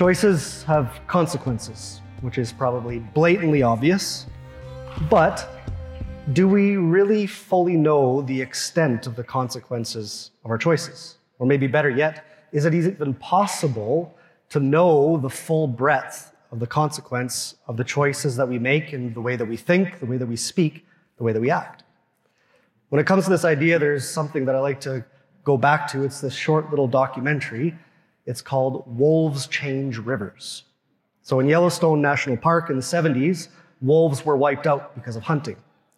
Choices have consequences, which is probably blatantly obvious, but do we really fully know the extent of the consequences of our choices? Or maybe better yet, is it even possible to know the full breadth of the consequence of the choices that we make and the way that we think, the way that we speak, the way that we act? When it comes to this idea, there's something that I like to go back to. It's this short little documentary. It's called Wolves Change Rivers. So in Yellowstone National Park in the 70s, wolves were wiped out because of hunting.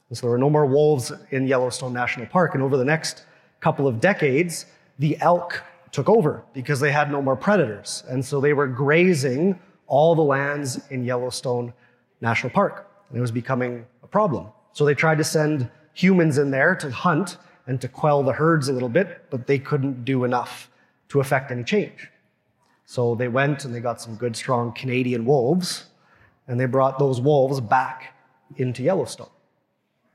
And so there were no more wolves in Yellowstone National Park. And over the next couple of decades, the elk took over because they had no more predators. And so they were grazing all the lands in Yellowstone National Park. And it was becoming a problem. So they tried to send humans in there to hunt and to quell the herds a little bit, but they couldn't do enough to affect any change. So they went and they got some good, strong Canadian wolves, and they brought those wolves back into Yellowstone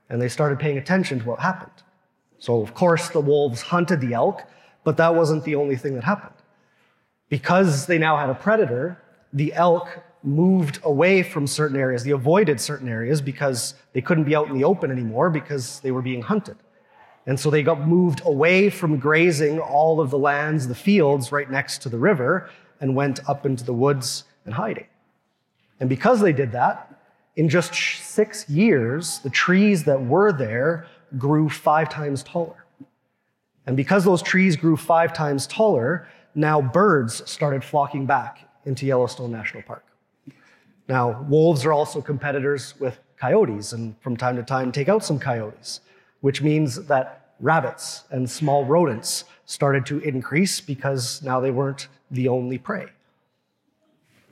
and they started paying attention to what happened. So, of course, the wolves hunted the elk, but that wasn't the only thing that happened. Because they now had a predator, the elk moved away from certain areas. They avoided certain areas because they couldn't be out in the open anymore because they were being hunted. And so they got moved away from grazing all of the lands, the fields right next to the river, and went up into the woods and hiding. And because they did that, in just six years, the trees that were there grew five times taller. And because those trees grew five times taller, now birds started flocking back into Yellowstone National Park. Now, wolves are also competitors with coyotes, and from time to time take out some coyotes, which means that rabbits and small rodents started to increase because now they weren't the only prey.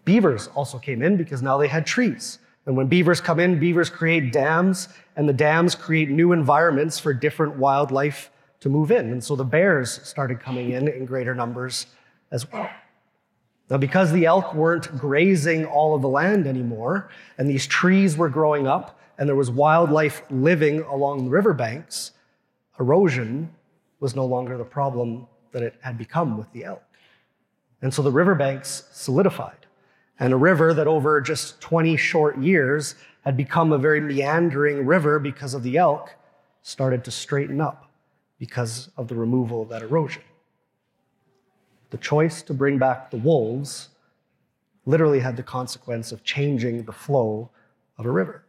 Beavers also came in because now they had trees. And when beavers come in, beavers create dams, and the dams create new environments for different wildlife to move in. And so the bears started coming in in greater numbers as well. Now, because the elk weren't grazing all of the land anymore, and these trees were growing up, and there was wildlife living along the riverbanks, erosion was no longer the problem that it had become with the elk. And so the riverbanks solidified. And a river that over just 20 short years had become a very meandering river because of the elk started to straighten up because of the removal of that erosion. The choice to bring back the wolves literally had the consequence of changing the flow of a river.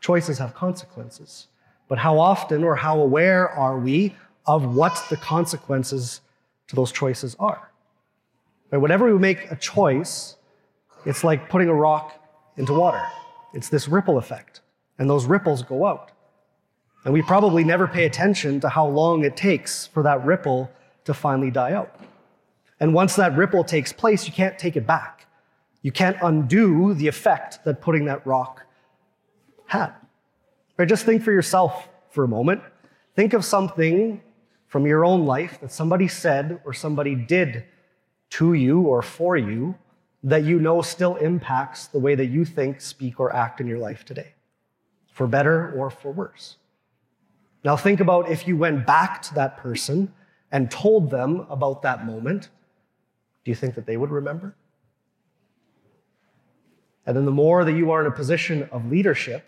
Choices have consequences, but how often or how aware are we of what the consequences to those choices are? Right? Whenever we make a choice, it's like putting a rock into water. It's this ripple effect, and those ripples go out. And we probably never pay attention to how long it takes for that ripple to finally die out. And once that ripple takes place, you can't take it back. You can't undo the effect that putting that rock had. Right? Just think for yourself for a moment. Think of something from your own life that somebody said or somebody did to you or for you that you know still impacts the way that you think, speak, or act in your life today, for better or for worse. Now, think about if you went back to that person and told them about that moment, do you think that they would remember? And then the more that you are in a position of leadership,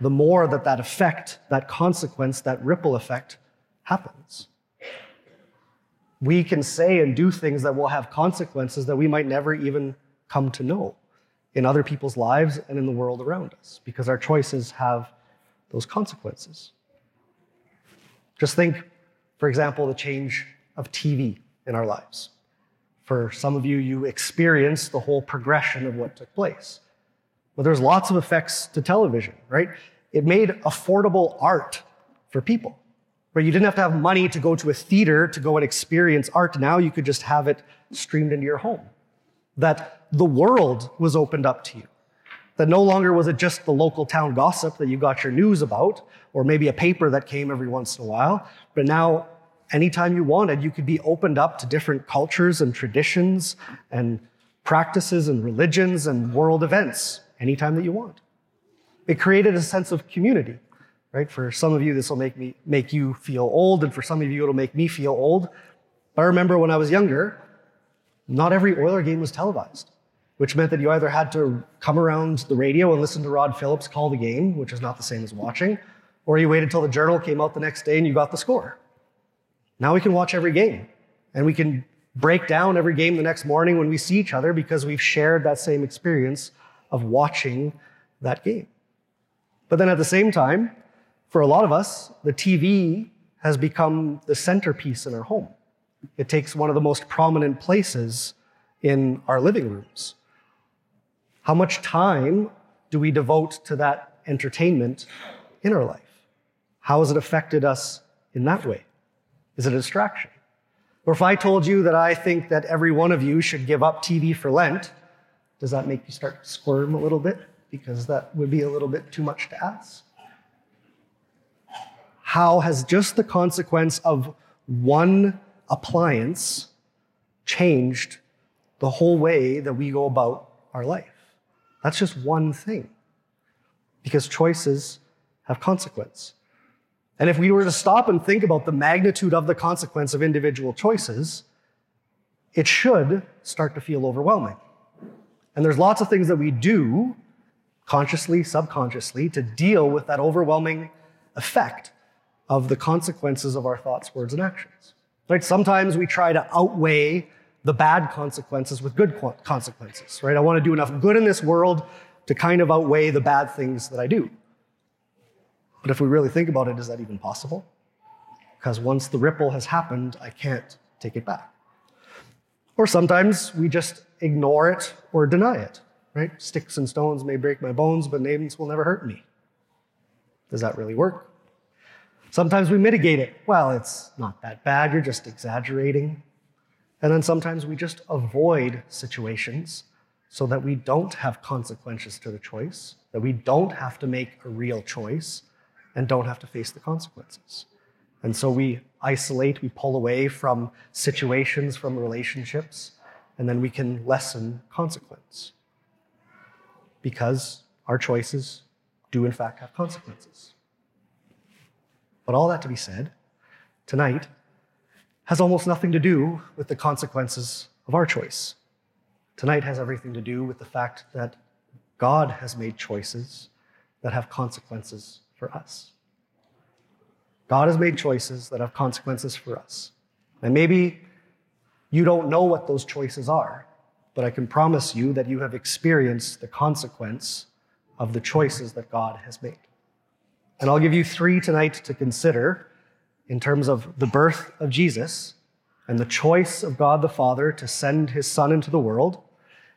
the more that that effect, that consequence, that ripple effect happens we can say and do things that will have consequences that we might never even come to know in other people's lives and in the world around us because our choices have those consequences. Just think, for example, the change of TV in our lives. For some of you, you experienced the whole progression of what took place. But there's lots of effects to television, right? It made affordable art for people where you didn't have to have money to go to a theater to go and experience art. Now you could just have it streamed into your home. That the world was opened up to you. That no longer was it just the local town gossip that you got your news about, or maybe a paper that came every once in a while, but now anytime you wanted, you could be opened up to different cultures and traditions and practices and religions and world events anytime that you want. It created a sense of community right? For some of you, this will make me make you feel old, and for some of you, it'll make me feel old. But I remember when I was younger, not every Oiler game was televised, which meant that you either had to come around the radio and listen to Rod Phillips call the game, which is not the same as watching, or you waited until the journal came out the next day and you got the score. Now we can watch every game and we can break down every game the next morning when we see each other because we've shared that same experience of watching that game. But then at the same time, for a lot of us, the TV has become the centerpiece in our home. It takes one of the most prominent places in our living rooms. How much time do we devote to that entertainment in our life? How has it affected us in that way? Is it a distraction? Or if I told you that I think that every one of you should give up TV for Lent, does that make you start to squirm a little bit? Because that would be a little bit too much to ask. How has just the consequence of one appliance changed the whole way that we go about our life? That's just one thing. Because choices have consequence. And if we were to stop and think about the magnitude of the consequence of individual choices, it should start to feel overwhelming. And there's lots of things that we do, consciously, subconsciously, to deal with that overwhelming effect of the consequences of our thoughts, words, and actions. Right? Sometimes we try to outweigh the bad consequences with good consequences, right? I want to do enough good in this world to kind of outweigh the bad things that I do. But if we really think about it, is that even possible? Because once the ripple has happened, I can't take it back. Or sometimes we just ignore it or deny it, right? Sticks and stones may break my bones, but names will never hurt me. Does that really work? Sometimes we mitigate it. Well, it's not that bad, you're just exaggerating. And then sometimes we just avoid situations so that we don't have consequences to the choice, that we don't have to make a real choice, and don't have to face the consequences. And so we isolate, we pull away from situations, from relationships, and then we can lessen consequence. Because our choices do, in fact, have consequences. But all that to be said, tonight has almost nothing to do with the consequences of our choice. Tonight has everything to do with the fact that God has made choices that have consequences for us. God has made choices that have consequences for us. And maybe you don't know what those choices are, but I can promise you that you have experienced the consequence of the choices that God has made. And I'll give you three tonight to consider in terms of the birth of Jesus and the choice of God the Father to send his Son into the world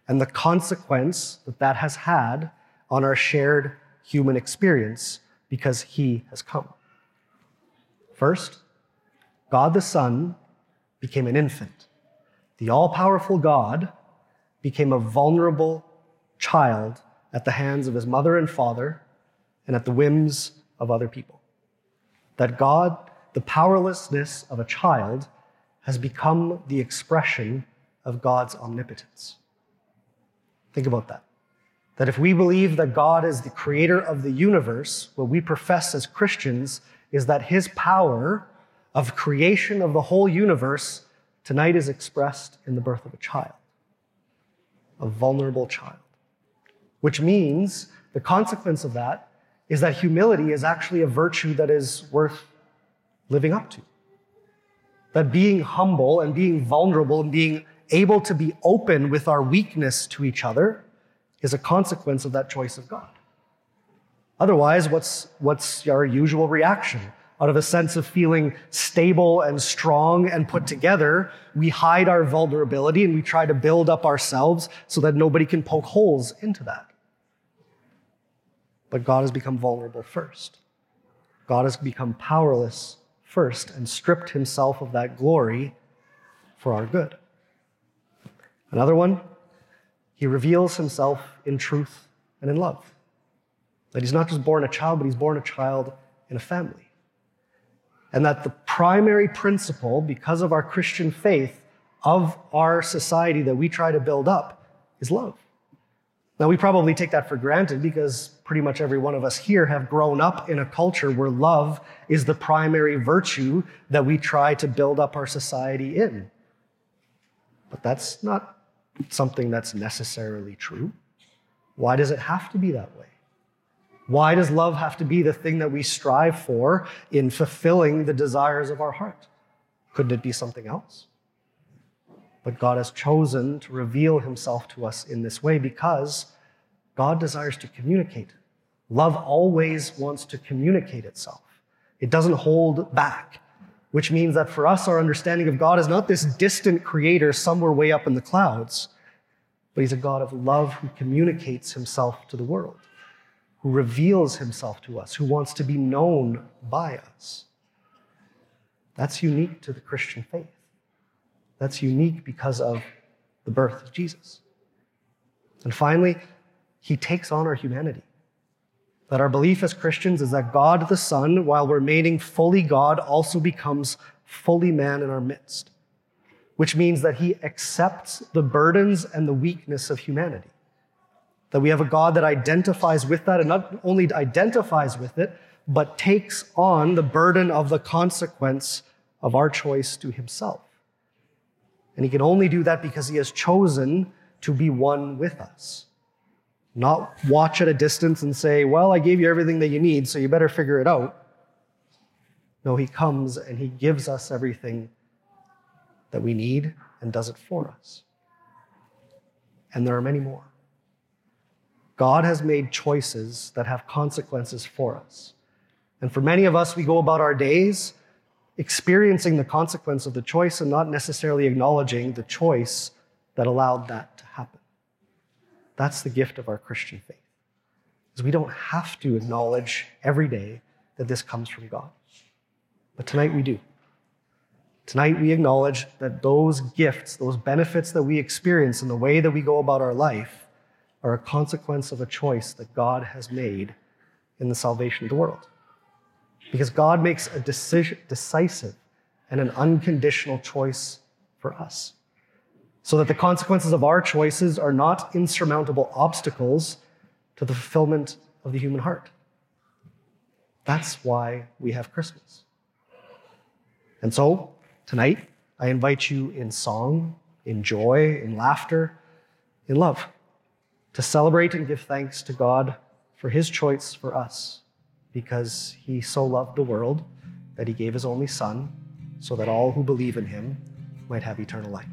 and the consequence that that has had on our shared human experience because he has come. First, God the Son became an infant. The all powerful God became a vulnerable child at the hands of his mother and father and at the whims of other people. That God, the powerlessness of a child, has become the expression of God's omnipotence. Think about that that if we believe that God is the creator of the universe, what we profess as Christians is that his power of creation of the whole universe tonight is expressed in the birth of a child, a vulnerable child. Which means the consequence of that is that humility is actually a virtue that is worth living up to. That being humble and being vulnerable and being able to be open with our weakness to each other is a consequence of that choice of God. Otherwise, what's, what's our usual reaction? Out of a sense of feeling stable and strong and put together, we hide our vulnerability and we try to build up ourselves so that nobody can poke holes into that. But God has become vulnerable first. God has become powerless first and stripped himself of that glory for our good. Another one, he reveals himself in truth and in love. That he's not just born a child, but he's born a child in a family. And that the primary principle, because of our Christian faith, of our society that we try to build up is love. Now, we probably take that for granted because pretty much every one of us here have grown up in a culture where love is the primary virtue that we try to build up our society in. But that's not something that's necessarily true. Why does it have to be that way? Why does love have to be the thing that we strive for in fulfilling the desires of our heart? Couldn't it be something else? But God has chosen to reveal himself to us in this way because God desires to communicate. Love always wants to communicate itself. It doesn't hold back, which means that for us, our understanding of God is not this distant creator somewhere way up in the clouds, but he's a God of love who communicates himself to the world, who reveals himself to us, who wants to be known by us. That's unique to the Christian faith. That's unique because of the birth of Jesus. And finally, he takes on our humanity. That our belief as Christians is that God the Son, while remaining fully God, also becomes fully man in our midst, which means that he accepts the burdens and the weakness of humanity. That we have a God that identifies with that and not only identifies with it, but takes on the burden of the consequence of our choice to himself. And he can only do that because he has chosen to be one with us. Not watch at a distance and say, Well, I gave you everything that you need, so you better figure it out. No, he comes and he gives us everything that we need and does it for us. And there are many more. God has made choices that have consequences for us. And for many of us, we go about our days experiencing the consequence of the choice and not necessarily acknowledging the choice that allowed that to happen. That's the gift of our Christian faith. Is we don't have to acknowledge every day that this comes from God. But tonight we do. Tonight we acknowledge that those gifts, those benefits that we experience in the way that we go about our life are a consequence of a choice that God has made in the salvation of the world. Because God makes a decision, decisive and an unconditional choice for us so that the consequences of our choices are not insurmountable obstacles to the fulfillment of the human heart. That's why we have Christmas. And so, tonight, I invite you in song, in joy, in laughter, in love, to celebrate and give thanks to God for his choice for us, because he so loved the world that he gave his only Son, so that all who believe in him might have eternal life.